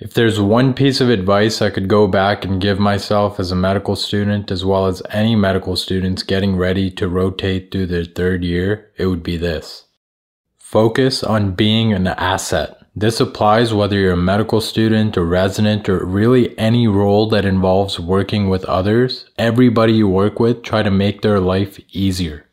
If there's one piece of advice I could go back and give myself as a medical student, as well as any medical students getting ready to rotate through their third year, it would be this. Focus on being an asset. This applies whether you're a medical student, a resident, or really any role that involves working with others. Everybody you work with, try to make their life easier.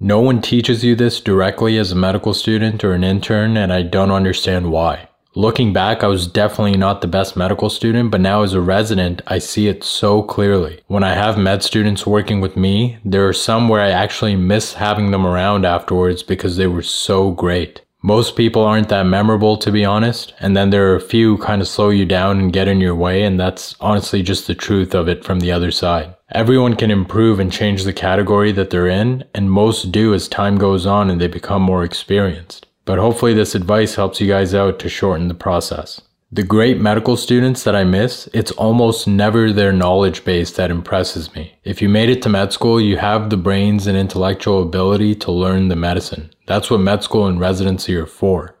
No one teaches you this directly as a medical student or an intern, and I don't understand why. Looking back, I was definitely not the best medical student, but now as a resident, I see it so clearly. When I have med students working with me, there are some where I actually miss having them around afterwards because they were so great. Most people aren't that memorable, to be honest, and then there are a few kind of slow you down and get in your way, and that's honestly just the truth of it from the other side. Everyone can improve and change the category that they're in, and most do as time goes on and they become more experienced but hopefully this advice helps you guys out to shorten the process. The great medical students that I miss, it's almost never their knowledge base that impresses me. If you made it to med school, you have the brains and intellectual ability to learn the medicine. That's what med school and residency are for.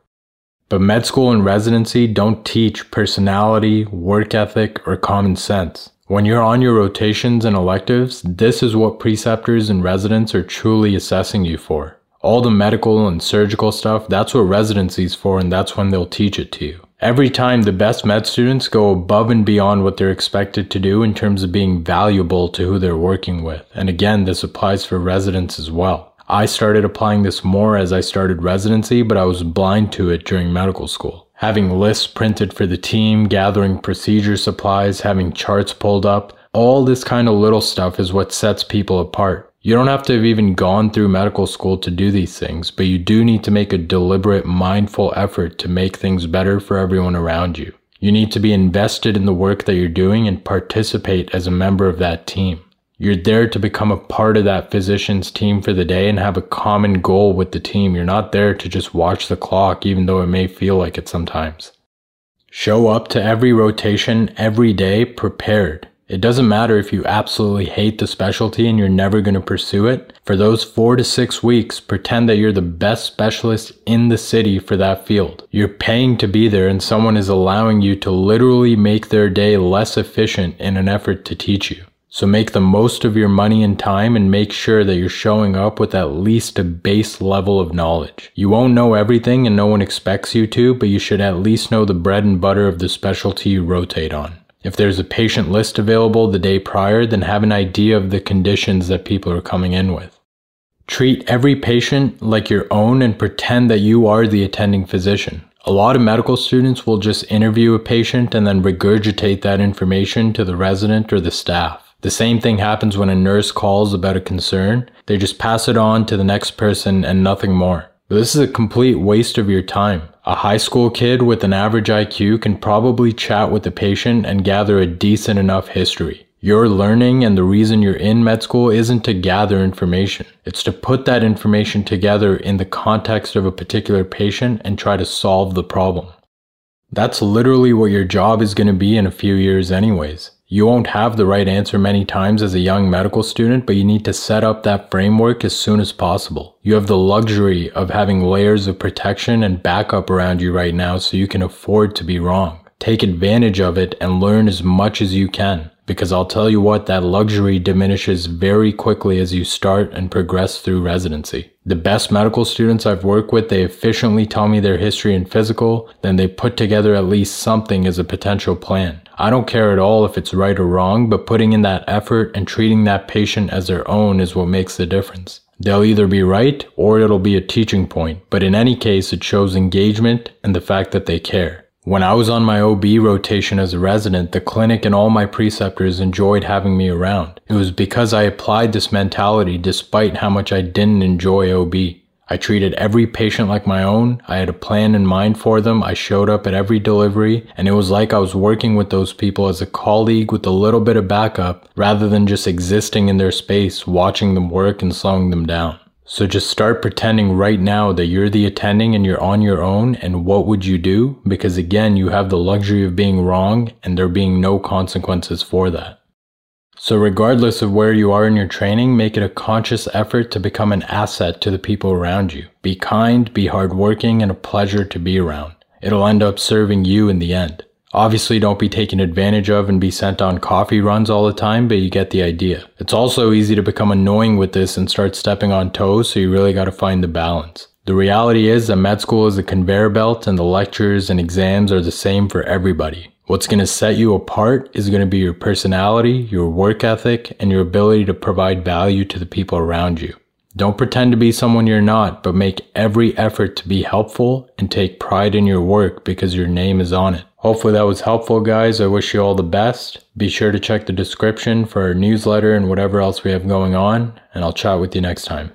But med school and residency don't teach personality, work ethic, or common sense. When you're on your rotations and electives, this is what preceptors and residents are truly assessing you for all the medical and surgical stuff, that's what residency's for, and that's when they'll teach it to you. Every time the best med students go above and beyond what they're expected to do in terms of being valuable to who they're working with. And again, this applies for residents as well. I started applying this more as I started residency, but I was blind to it during medical school. Having lists printed for the team, gathering procedure supplies, having charts pulled up, all this kind of little stuff is what sets people apart. You don't have to have even gone through medical school to do these things, but you do need to make a deliberate, mindful effort to make things better for everyone around you. You need to be invested in the work that you're doing and participate as a member of that team. You're there to become a part of that physician's team for the day and have a common goal with the team. You're not there to just watch the clock, even though it may feel like it sometimes. Show up to every rotation every day prepared. It doesn't matter if you absolutely hate the specialty and you're never going to pursue it. For those four to six weeks, pretend that you're the best specialist in the city for that field. You're paying to be there and someone is allowing you to literally make their day less efficient in an effort to teach you. So make the most of your money and time and make sure that you're showing up with at least a base level of knowledge. You won't know everything and no one expects you to, but you should at least know the bread and butter of the specialty you rotate on. If there's a patient list available the day prior, then have an idea of the conditions that people are coming in with. Treat every patient like your own and pretend that you are the attending physician. A lot of medical students will just interview a patient and then regurgitate that information to the resident or the staff. The same thing happens when a nurse calls about a concern. They just pass it on to the next person and nothing more. This is a complete waste of your time. A high school kid with an average IQ can probably chat with the patient and gather a decent enough history. Your learning and the reason you're in med school isn't to gather information. It's to put that information together in the context of a particular patient and try to solve the problem. That's literally what your job is going to be in a few years anyways. You won't have the right answer many times as a young medical student, but you need to set up that framework as soon as possible. You have the luxury of having layers of protection and backup around you right now so you can afford to be wrong. Take advantage of it and learn as much as you can. Because I'll tell you what, that luxury diminishes very quickly as you start and progress through residency. The best medical students I've worked with, they efficiently tell me their history and physical, then they put together at least something as a potential plan. I don't care at all if it's right or wrong, but putting in that effort and treating that patient as their own is what makes the difference. They'll either be right or it'll be a teaching point, but in any case, it shows engagement and the fact that they care. When I was on my OB rotation as a resident, the clinic and all my preceptors enjoyed having me around. It was because I applied this mentality despite how much I didn't enjoy OB. I treated every patient like my own. I had a plan in mind for them. I showed up at every delivery, and it was like I was working with those people as a colleague with a little bit of backup rather than just existing in their space, watching them work and slowing them down. So just start pretending right now that you're the attending and you're on your own, and what would you do? Because again, you have the luxury of being wrong, and there being no consequences for that. So, regardless of where you are in your training, make it a conscious effort to become an asset to the people around you. Be kind, be hardworking, and a pleasure to be around. It'll end up serving you in the end. Obviously, don't be taken advantage of and be sent on coffee runs all the time, but you get the idea. It's also easy to become annoying with this and start stepping on toes, so you really gotta find the balance. The reality is that med school is a conveyor belt and the lectures and exams are the same for everybody. What's going to set you apart is going to be your personality, your work ethic, and your ability to provide value to the people around you. Don't pretend to be someone you're not, but make every effort to be helpful and take pride in your work because your name is on it. Hopefully that was helpful, guys. I wish you all the best. Be sure to check the description for our newsletter and whatever else we have going on, and I'll chat with you next time.